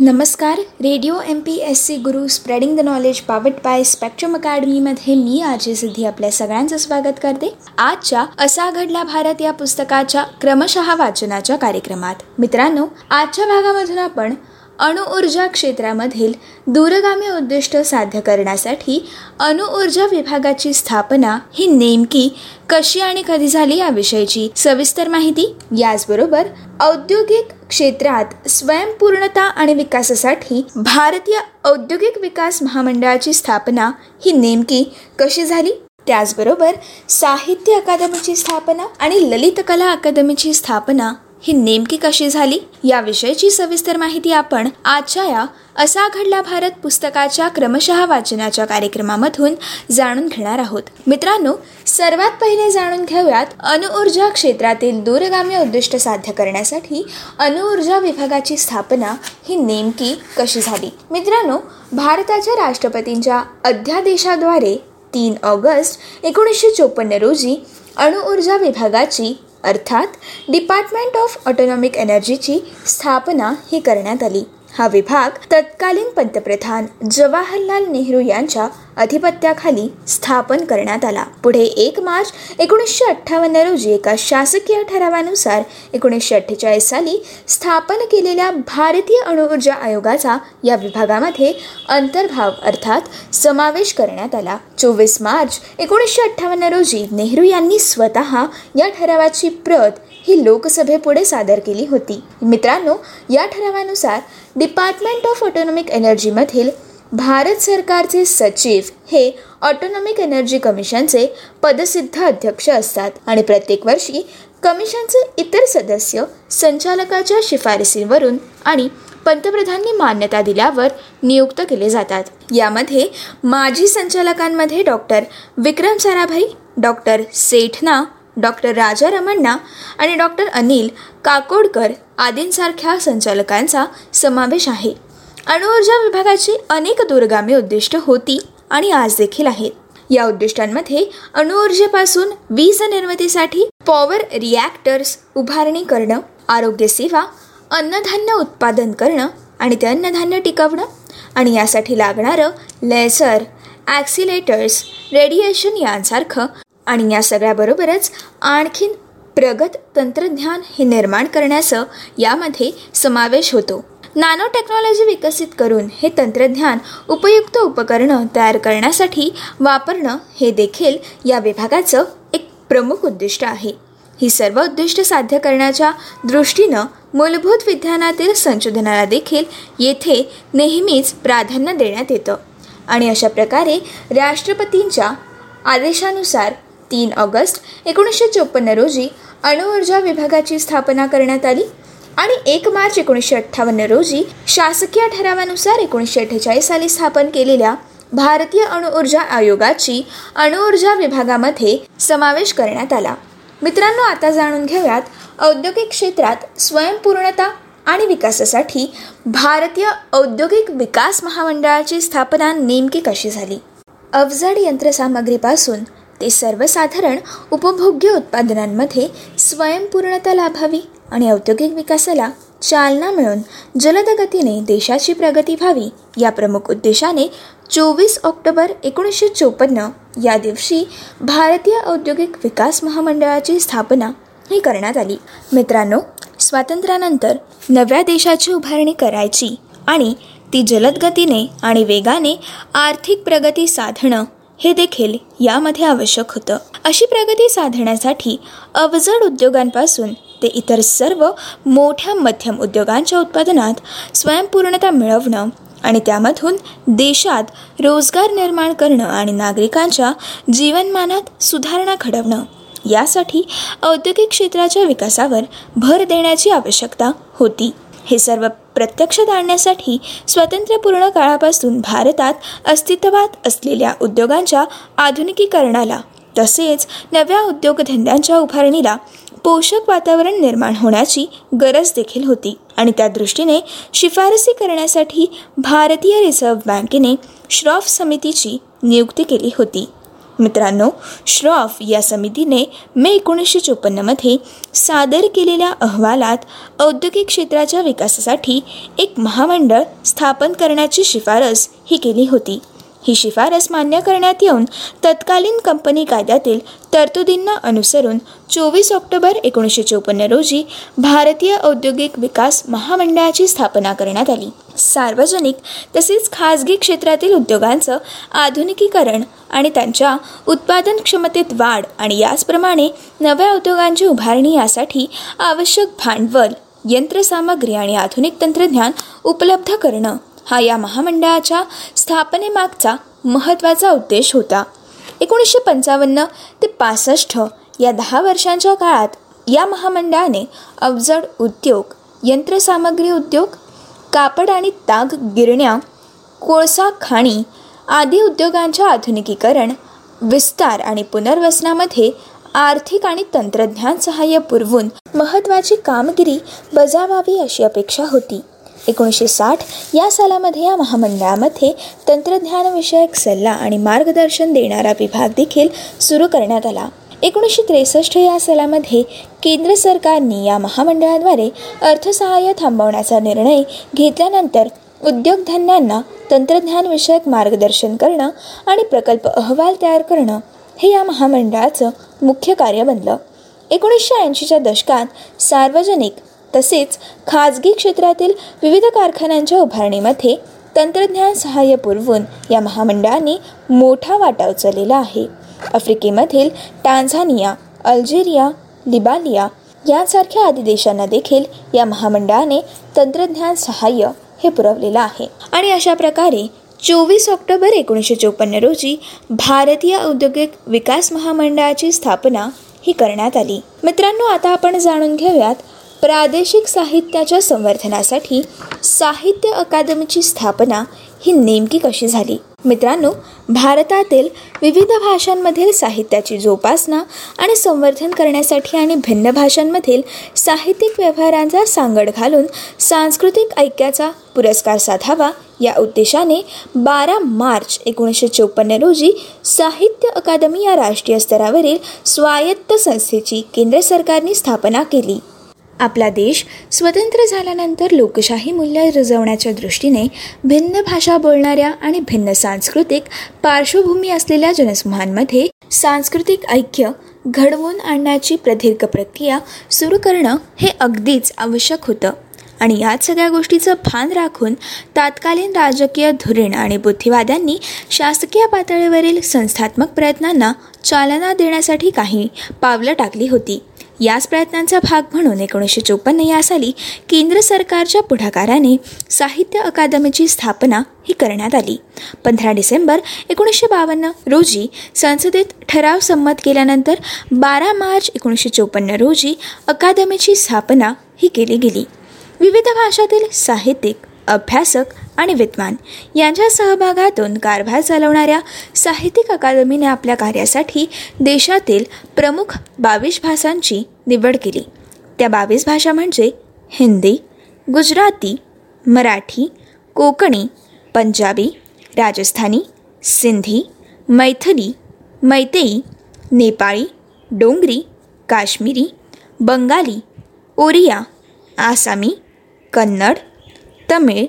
नमस्कार radio M P S C Guru spreading the knowledge powered by Spectrum अकॅडमीमध्ये मी आजी सिद्धी आपल्या सगळ्यांचं स्वागत करते. आजच्या असा घडला भारत या पुस्तकाच्या क्रमशः वाचनाच्या कार्यक्रमात. मित्रांनो आजच्या भागामधून आपण अणुऊर्जा क्षेत्रामधील दूरगामी उद्दिष्ट साध्य करण्यासाठी अणुऊर्जा विभागाची स्थापना ही नेमकी कशी आणि कधी झाली याविषयीची सविस्तर माहिती याचबरोबर औद्योगिक क्षेत्रात स्वयंपूर्णता आणि विकासासाठी भारतीय औद्योगिक विकास महामंडळाची स्थापना ही नेमकी कशी झाली? त्याचबरोबर साहित्य अकादमीची स्थापना आणि ललित कला अकादमीची स्थापना ही नेमकी कशी झाली? याविषयीची सविस्तर माहिती आपण आजच्या या असा घडला भारत पुस्तकाच्या क्रमशः वाचनाच्या कार्यक्रमामधून जाणून घेणार आहोत. मित्रांनो सर्वात पहिले जाणून घेऊयात अणुऊर्जा क्षेत्रातील दूरगामी उद्दिष्ट साध्य करण्यासाठी अणुऊर्जा विभागाची स्थापना ही नेमकी कशी झाली? मित्रांनो भारताच्या राष्ट्रपतींच्या अध्यादेशाद्वारे तीन ऑगस्ट एकोणीसशे चोपन्न रोजी अणुऊर्जा विभागाची अर्थात डिपार्टमेंट ऑफ ऑटोनॉमिक एनर्जीची स्थापना ही करण्यात आली. हा विभाग तत्कालीन पंतप्रधान जवाहरलाल नेहरू यांच्या अधिपत्याखाली स्थापन करण्यात आला. पुढे एक मार्च एकोणीसशे अठ्ठावन्न रोजी एका शासकीय ठरावानुसार एकोणीसशे अठ्ठेचाळीस साली स्थापन केलेल्या भारतीय अणुऊर्जा आयोगाचा या विभागामध्ये अंतर्भाव अर्थात समावेश करण्यात आला. चोवीस मार्च एकोणीसशे अठ्ठावन्न रोजी नेहरू यांनी स्वतः या ठरावाची प्रत ही लोकसभेपुढे सादर केली होती. मित्रांनो या ठरावानुसार डिपार्टमेंट ऑफ ऑटोनॉमिक एनर्जीमधील भारत सरकारचे सचिव हे ऑटोनॉमिक एनर्जी कमिशनचे पदसिद्ध अध्यक्ष असतात आणि प्रत्येक वर्षी कमिशनचे इतर सदस्य संचालकाच्या शिफारसींवरून आणि पंतप्रधानांनी मान्यता दिल्यावर नियुक्त केले जातात. यामध्ये माजी संचालकांमध्ये doctor Vikram Sarabhai doctor Sethna doctor Raja Ramanna आणि डॉक्टर अनिल काकोडकर आदींसारख्या संचालकांचा समावेश आहे. अणुऊर्जा विभागाची अनेक दूरगामी उद्दिष्ट होती आणि आज देखील आहेत. या उद्दिष्टांमध्ये अणुऊर्जेपासून वीज निर्मितीसाठी पॉवर रिॲक्टर्स उभारणी करणं आरोग्य सेवा अन्नधान्य उत्पादन करणं आणि ते अन्नधान्य टिकवणं आणि यासाठी लागणारं लेझर ॲक्सिलेटर्स रेडिएशन यांसारखं आणि या सगळ्याबरोबरच आणखीन प्रगत तंत्रज्ञान हे निर्माण करण्याचं यामध्ये समावेश होतो. नॅनो टेक्नॉलॉजी विकसित करून हे तंत्रज्ञान उपयुक्त उपकरणं तयार करण्यासाठी वापरणं हे देखील या विभागाचं एक प्रमुख उद्दिष्ट आहे. ही सर्व उद्दिष्ट साध्य करण्याच्या दृष्टीनं मूलभूत विज्ञानातील संशोधनाला देखील येथे नेहमीच प्राधान्य देण्यात येतं. आणि अशा प्रकारे राष्ट्रपतींच्या आदेशानुसार तीन ऑगस्ट एकोणीसशे चोपन्न रोजी अणुऊर्जा विभागाची स्थापना करण्यात आली आणि एक मार्च एकोणीसशे अठ्ठावन्न रोजी शासकीय ठरावानुसार एकोणीसशे अठ्ठेचाळीस साली स्थापन केलेल्या भारतीय अणुऊर्जा आयोगाची अणुऊर्जा विभागामध्ये समावेश करण्यात आला. मित्रांनो आता जाणून घेऊयात औद्योगिक क्षेत्रात स्वयंपूर्णता आणि विकासासाठी भारतीय औद्योगिक विकास महामंडळाची स्थापना नेमकी कशी झाली? अवजड यंत्रसामग्रीपासून ते सर्वसाधारण उपभोग्य उत्पादनांमध्ये स्वयंपूर्णता लाभावी आणि औद्योगिक विकासाला चालना मिळून जलद गतीने देशाची प्रगती व्हावी या प्रमुख उद्देशाने चोवीस ऑक्टोबर एकोणीसशे चोपन्न या दिवशी भारतीय औद्योगिक विकास महामंडळाची स्थापना ही करण्यात आली. मित्रांनो स्वातंत्र्यानंतर नव्या देशाची उभारणी करायची आणि ती जलद गतीने आणि वेगाने आर्थिक प्रगती साधणं हे देखील यामध्ये आवश्यक होतं. अशी प्रगती साधण्यासाठी अवजड उद्योगांपासून ते इतर सर्व मोठ्या मध्यम उद्योगांच्या उत्पादनात स्वयंपूर्णता मिळवणं आणि त्यामधून देशात रोजगार निर्माण करणं आणि नागरिकांच्या जीवनमानात सुधारणा घडवणं यासाठी औद्योगिक क्षेत्राच्या विकासावर भर देण्याची आवश्यकता होती. हे सर्व प्रत्यक्षात आणण्यासाठी स्वातंत्र्यपूर्ण काळापासून भारतात अस्तित्वात असलेल्या उद्योगांच्या आधुनिकीकरणाला तसेच नव्या उद्योगधंद्यांच्या उभारणीला पोषक वातावरण निर्माण होण्याची गरज देखील होती. आणि त्या दृष्टीने शिफारसी करण्यासाठी भारतीय रिझर्व्ह बँकेने श्रॉफ समितीची नियुक्ती केली होती. मित्रांनो श्रॉफ या समितीने मे एकोणीसशे चोपन्नमध्ये सादर केलेल्या अहवालात औद्योगिक क्षेत्राच्या विकासासाठी एक महामंडळ स्थापन करण्याची शिफारस ही केली होती. ही शिफारस मान्य करण्यात येऊन तत्कालीन कंपनी कायद्यातील तरतुदींना अनुसरून चोवीस ऑक्टोबर एकोणीसशे चोपन्न रोजी भारतीय औद्योगिक विकास महामंडळाची स्थापना करण्यात आली. सार्वजनिक तसेच खाजगी क्षेत्रातील उद्योगांचं आधुनिकीकरण आणि त्यांच्या उत्पादन क्षमतेत वाढ आणि याचप्रमाणे नव्या उद्योगांची उभारणी यासाठी आवश्यक भांडवल यंत्रसामग्री आणि आधुनिक तंत्रज्ञान उपलब्ध करणं हा या महामंडळाच्या स्थापनेमागचा महत्त्वाचा उद्देश होता. एकोणीसशे पंचावन्न ते पासष्ट या दहा वर्षांच्या काळात या महामंडळाने अवजड उद्योग यंत्रसामग्री उद्योग कापड आणि ताग गिरण्या कोळसा खाणी आदी उद्योगांच्या आधुनिकीकरण विस्तार आणि पुनर्वसनामध्ये आर्थिक आणि तंत्रज्ञान सहाय्य पुरवून महत्त्वाची कामगिरी बजावावी अशी अपेक्षा होती. एकोणीसशे साठ या सालामध्ये या महामंडळामध्ये तंत्रज्ञानविषयक सल्ला आणि मार्गदर्शन देणारा विभाग देखील सुरू करण्यात आला. एकोणीसशे त्रेसष्ट या सालामध्ये केंद्र सरकारने या महामंडळाद्वारे अर्थसहाय्य थांबवण्याचा निर्णय घेतल्यानंतर उद्योगधंद्यांना तंत्रज्ञानविषयक मार्गदर्शन करणं आणि प्रकल्प अहवाल तयार करणं हे या महामंडळाचं मुख्य कार्य बनलं. एकोणीसशे ऐंशीच्या दशकात सार्वजनिक तसेच खाजगी क्षेत्रातील विविध कारखान्यांच्या उभारणीमध्ये तंत्रज्ञान सहाय्य पुरवून या महामंडळाने मोठा वाटा उचललेला आहे. आफ्रिकेमधील टांझानिया अल्जेरिया लिबालिया यांसारख्या आदी देशांना देखील या महामंडळाने तंत्रज्ञान सहाय्य हे पुरवलेलं आहे. आणि अशा प्रकारे चोवीस ऑक्टोबर एकोणीसशे चोपन्न रोजी भारतीय औद्योगिक विकास महामंडळाची स्थापना ही करण्यात आली. मित्रांनो आता आपण जाणून घेऊयात प्रादेशिक साहित्याच्या संवर्धनासाठी साहित्य अकादमीची स्थापना ही नेमकी कशी झाली? मित्रांनो भारतातील विविध भाषांमधील साहित्याची जोपासना आणि संवर्धन करण्यासाठी आणि भिन्न भाषांमधील साहित्यिक व्यवहारांचा सांगड घालून सांस्कृतिक ऐक्याचा पुरस्कार साधावा या उद्देशाने बारा मार्च एकोणीसशे चोपन्न रोजी साहित्य अकादमी या राष्ट्रीय स्तरावरील स्वायत्त संस्थेची केंद्र सरकारने स्थापना केली. आपला देश स्वतंत्र झाल्यानंतर लोकशाही मूल्य रुजवण्याच्या दृष्टीने भिन्न भाषा बोलणाऱ्या आणि भिन्न सांस्कृतिक पार्श्वभूमी असलेल्या जनसमूहांमध्ये सांस्कृतिक ऐक्य घडवून आणण्याची प्रदीर्घ प्रक्रिया सुरू करणं हे अगदीच आवश्यक होतं. आणि याच सगळ्या गोष्टीचं भान राखून तात्कालीन राजकीय धोरण आणि बुद्धिवाद्यांनी शासकीय पातळीवरील संस्थात्मक प्रयत्नांना चालना देण्यासाठी काही पावलं टाकली होती. याच प्रयत्नांचा भाग म्हणून एकोणीसशे चोपन्न या साली केंद्र सरकारच्या पुढाकाराने साहित्य अकादमीची स्थापना ही करण्यात आली. पंधरा डिसेंबर एकोणीसशे बावन्न रोजी संसदेत ठराव संमत केल्यानंतर बारा मार्च एकोणीसशे चोपन्न रोजी अकादमीची स्थापना ही केली गेली. विविध भाषातील साहित्यिक अभ्यासक आणि विद्वान. यांच्या सहभागातून कारभार चालवणाऱ्या साहित्यिक अकादमीने आपल्या कार्यासाठी देशातील प्रमुख बावीस भाषांची निवड केली. त्या बावीस भाषा म्हणजे हिंदी गुजराती मराठी कोकणी पंजाबी राजस्थानी सिंधी मैथिली मैतेई नेपाळी डोंगरी काश्मीरी बंगाली ओरिया आसामी कन्नड तमिळ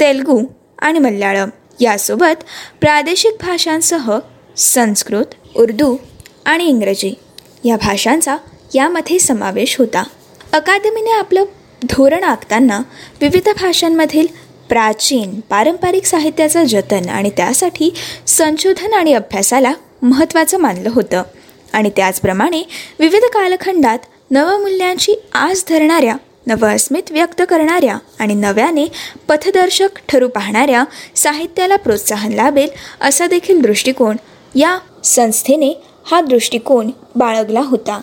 तेलगू आणि मल्याळम. यासोबत प्रादेशिक भाषांसह संस्कृत उर्दू आणि इंग्रजी. या भाषांचा यामध्ये समावेश होता. अकादमीने आपलं धोरण आखताना विविध भाषांमधील प्राचीन पारंपरिक साहित्याचं जतन आणि त्यासाठी संशोधन आणि अभ्यासाला महत्त्वाचं मानलं होतं. आणि त्याचप्रमाणे विविध कालखंडात नवमूल्यांची आस धरणाऱ्या नवं अस्मित व्यक्त करणाऱ्या आणि नव्याने पथदर्शक ठरू पाहणाऱ्या साहित्याला प्रोत्साहन लाभेल असा देखील दृष्टिकोन या संस्थेने हा दृष्टिकोन बाळगला होता.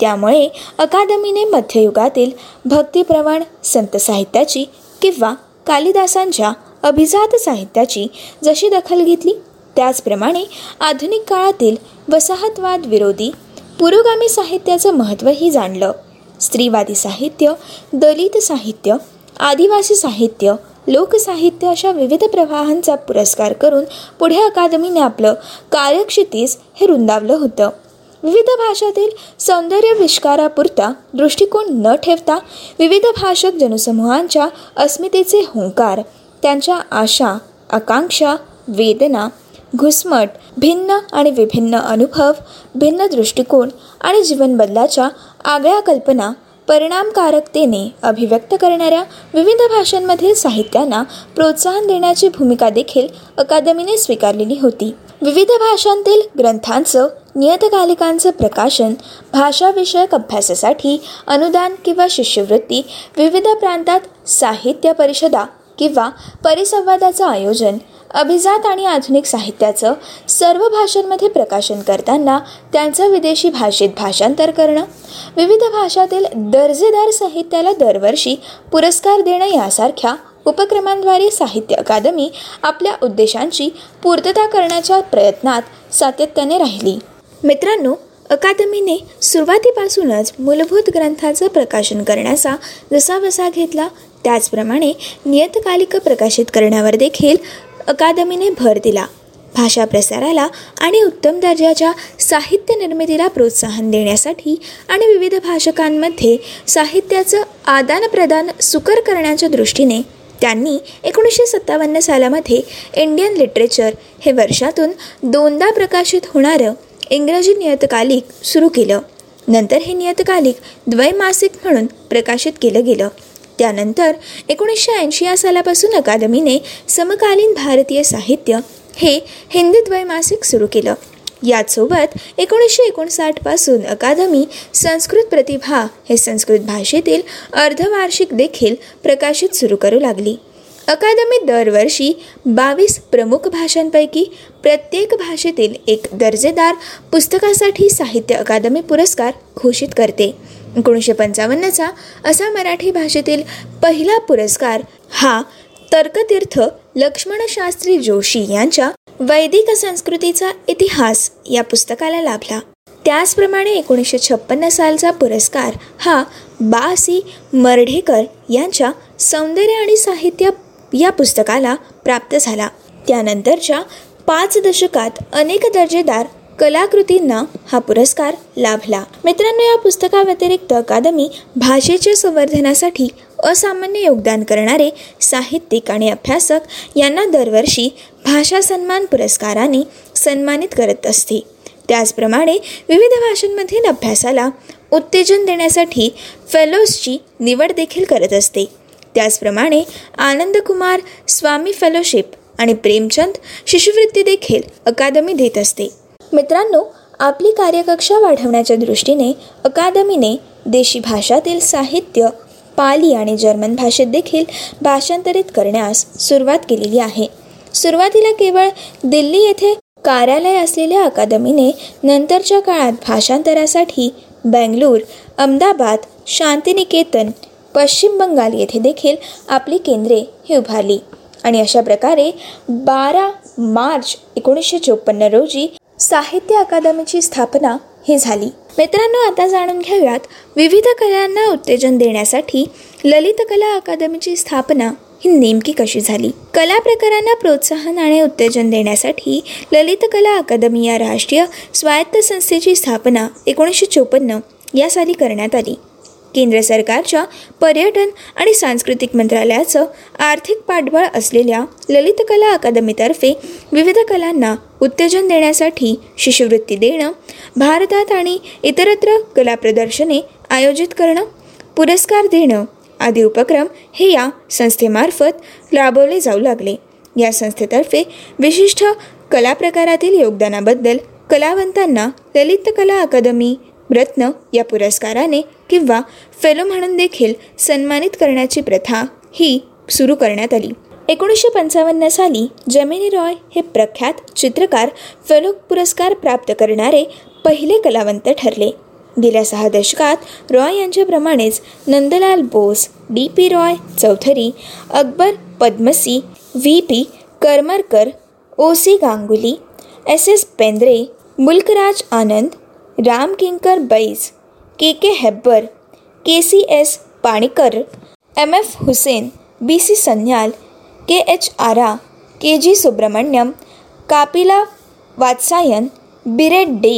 त्यामुळे अकादमीने मध्ययुगातील भक्तिप्रवण संत साहित्याची किंवा कालिदासांच्या अभिजात साहित्याची जशी दखल घेतली त्याचप्रमाणे आधुनिक काळातील वसाहतवाद विरोधी पुरोगामी साहित्याचं महत्त्वही जाणलं. स्त्रीवादी साहित्य दलित साहित्य आदिवासी साहित्य लोकसाहित्य अशा विविध प्रवाहांचा पुरस्कार करून पुढे अकादमीने आपलं कार्यक्षितीस हे रुंदावलं होतं. विविध भाषातील सौंदर्य विष्कारापुरता दृष्टिकोन न ठेवता विविध भाषक जनसमूहांच्या अस्मितेचे हुंकार त्यांच्या आशा आकांक्षा वेदना घुसमट भिन्न आणि विभिन्न अनुभव भिन्न दृष्टिकोन आणि जीवनबदलाच्या आगळ्या कल्पना परिणामकारकतेने अभिव्यक्त करणाऱ्या विविध भाषांमधील साहित्यांना प्रोत्साहन देण्याची भूमिका देखील अकादमीने स्वीकारलेली होती. विविध भाषांतील ग्रंथांचं नियतकालिकांचं प्रकाशन भाषाविषयक अभ्यासासाठी अनुदान किंवा शिष्यवृत्ती विविध प्रांतात साहित्य परिषदा किंवा परिसंवादाचं आयोजन अभिजात आणि आधुनिक साहित्याचं सर्व भाषांमध्ये प्रकाशन करताना त्यांचं विदेशी भाषेत भाषांतर करणं विविध भाषातील दर्जेदार साहित्याला दरवर्षी पुरस्कार देणं यासारख्या उपक्रमांद्वारे साहित्य अकादमी आपल्या उद्देशांची पूर्तता करण्याच्या प्रयत्नात सातत्याने राहिली. मित्रांनो अकादमीने सुरुवातीपासूनच मूलभूत ग्रंथाचं प्रकाशन करण्याचा जसा वसा घेतला त्याचप्रमाणे नियतकालिक प्रकाशित करण्यावर देखील अकादमीने भर दिला. भाषा प्रसाराला आणि उत्तम दर्जाच्या साहित्य निर्मितीला प्रोत्साहन देण्यासाठी आणि विविध भाषकांमध्ये साहित्याचं आदानप्रदान सुकर करण्याच्या दृष्टीने त्यांनी एकोणीसशे सत्तावन्न सालामध्ये इंडियन लिटरेचर हे वर्षातून दोनदा प्रकाशित होणारं इंग्रजी नियतकालिक सुरू केलं. नंतर हे नियतकालिक द्वैमासिक म्हणून प्रकाशित केलं गेलं. त्यानंतर एकोणीसशे ऐंशी या सालापासून अकादमीने समकालीन भारतीय साहित्य हे हिंदी द्वैमासिक सुरू केलं. याचसोबत एकोणीसशे एकोणसाठपासून अकादमी संस्कृत प्रतिभा हे संस्कृत भाषेतील अर्धवार्षिक देखील प्रकाशित सुरू करू लागली. अकादमी दरवर्षी बावीस प्रमुख भाषांपैकी प्रत्येक भाषेतील एक दर्जेदार पुस्तकासाठी साहित्य अकादमी पुरस्कार घोषित करते. एकोणीसशे पंचावन्नचा असा मराठी भाषेतील पहिला पुरस्कार हा तर्कतीर्थ लक्ष्मणशास्त्री जोशी यांच्या वैदिक संस्कृतीचा इतिहास या पुस्तकाला लाभला. त्याचप्रमाणे एकोणीसशे छप्पन्न सालचा पुरस्कार हा बासी मर्ढेकर यांच्या सौंदर्य आणि साहित्य या पुस्तकाला प्राप्त झाला. त्यानंतरच्या पाच दशकात अनेक दर्जेदार कलाकृतींना हा पुरस्कार लाभला. मित्रांनो या पुस्तकाव्यतिरिक्त अकादमी भाषेच्या संवर्धनासाठी असामान्य योगदान करणारे साहित्यिक आणि अभ्यासक यांना दरवर्षी भाषा सन्मान पुरस्काराने सन्मानित करत असते. त्याचप्रमाणे विविध भाषांमधील अभ्यासाला उत्तेजन देण्यासाठी फेलोजची निवड देखील करत असते. त्याचप्रमाणे आनंदकुमार स्वामी फेलोशिप आणि प्रेमचंद शिष्यवृत्ती देखील अकादमी देत असते. मित्रांनो आपली कार्यकक्षा वाढवण्याच्या दृष्टीने अकादमीने देशी भाषातील साहित्य पाली आणि जर्मन भाषेत देखील भाषांतरित करण्यास सुरुवात केलेली आहे. सुरुवातीला केवळ दिल्ली येथे कार्यालय असलेल्या अकादमीने नंतरच्या काळात भाषांतरासाठी बेंगलूर अहमदाबाद शांतिनिकेतन पश्चिम बंगाल येथे देखील आपली केंद्रे ही उभारली. आणि अशा प्रकारे बारा मार्च एकोणीसशे चोपन्न रोजी साहित्य अकादमीची स्थापना ही झाली. मित्रांनो आता जाणून घेऊयात विविध कलांना उत्तेजन देण्यासाठी ललित कला अकादमीची स्थापना ही नेमकी कशी झाली? कला प्रकारांना प्रोत्साहन आणि उत्तेजन देण्यासाठी ललित कला अकादमी या राष्ट्रीय स्वायत्त संस्थेची स्थापना एकोणीसशे चोपन्न या साली करण्यात आली. केंद्र सरकारच्या पर्यटन आणि सांस्कृतिक मंत्रालयाचं आर्थिक पाठबळ असलेल्या ललित कला अकादमीतर्फे विविध कलांना उत्तेजन देण्यासाठी शिष्यवृत्ती देणं भारतात आणि इतरत्र कला प्रदर्शने आयोजित करणं पुरस्कार देणं आदी उपक्रम हे या संस्थेमार्फत राबवले जाऊ लागले. या संस्थेतर्फे विशिष्ट कला प्रकारातील योगदानाबद्दल कलावंतांना ललित कला अकादमी रत्न या पुरस्काराने किंवा फेलो म्हणून देखील सन्मानित करण्याची प्रथा ही सुरू करण्यात आली. एकोणीसशे पंचावन्न साली जमिनी रॉय हे प्रख्यात चित्रकार फेलो पुरस्कार प्राप्त करणारे पहिले कलावंत ठरले. गेल्या सहा दशकात Roy यांच्याप्रमाणेच Nandlal Bose D P Roy Chowdhury Akbar Padamsee V P Karmarkar O C Ganguly S S Pendre Mulkraj Anand Ram Kinkar Baij K K Hebbar K C S Paniker M F Husain B C Sanyal K H Ara K G Subramanyan Kapila Vatsyayan Biren De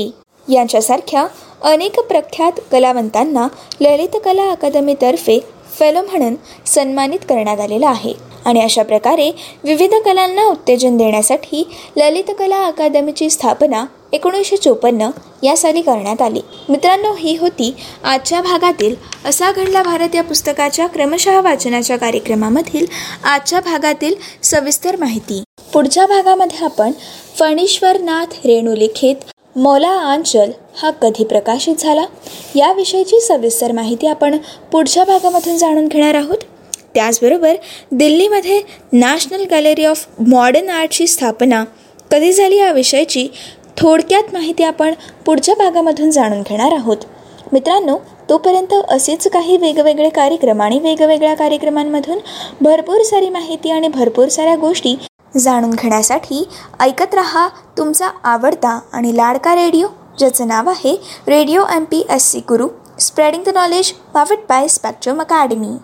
यांच्यासारख्या अनेक प्रख्यात कलावंतांना ललित कला अकादमीतर्फे fellow म्हणून सन्मानित करण्यात आलेला आहे. आणि अशा प्रकारे विविध कलांना उत्तेजन देण्यासाठी ललित कला अकादमीची स्थापना एकोणीसशे चोपन्न या साली करण्यात आली. मित्रांनो ही होती आजच्या भागातील असा घडला भारत या पुस्तकाच्या क्रमशः वाचनाच्या कार्यक्रमामधील आजच्या भागातील सविस्तर माहिती. पुढच्या भागामध्ये आपण फणीश्वरनाथ रेणू लिखित मौला आंचल हा कधी प्रकाशित झाला? याविषयीची सविस्तर माहिती आपण पुढच्या भागामधून जाणून घेणार आहोत. त्याचबरोबर दिल्लीमध्ये नॅशनल गॅलरी ऑफ मॉडर्न आर्टची स्थापना कधी झाली याविषयीची थोडक्यात माहिती आपण पुढच्या भागामधून जाणून घेणार आहोत. मित्रांनो तोपर्यंत असेच काही वेगवेगळे कार्यक्रम आणि वेगवेगळ्या कार्यक्रमांमधून भरपूर सारी माहिती आणि भरपूर साऱ्या गोष्टी जाणून घेण्यासाठी ऐकत रहा तुमचा आवडता आणि लाडका रेडिओ ज्याचं नाव आहे radio M P S C Guru spreading the knowledge powered by Spectrum Academy.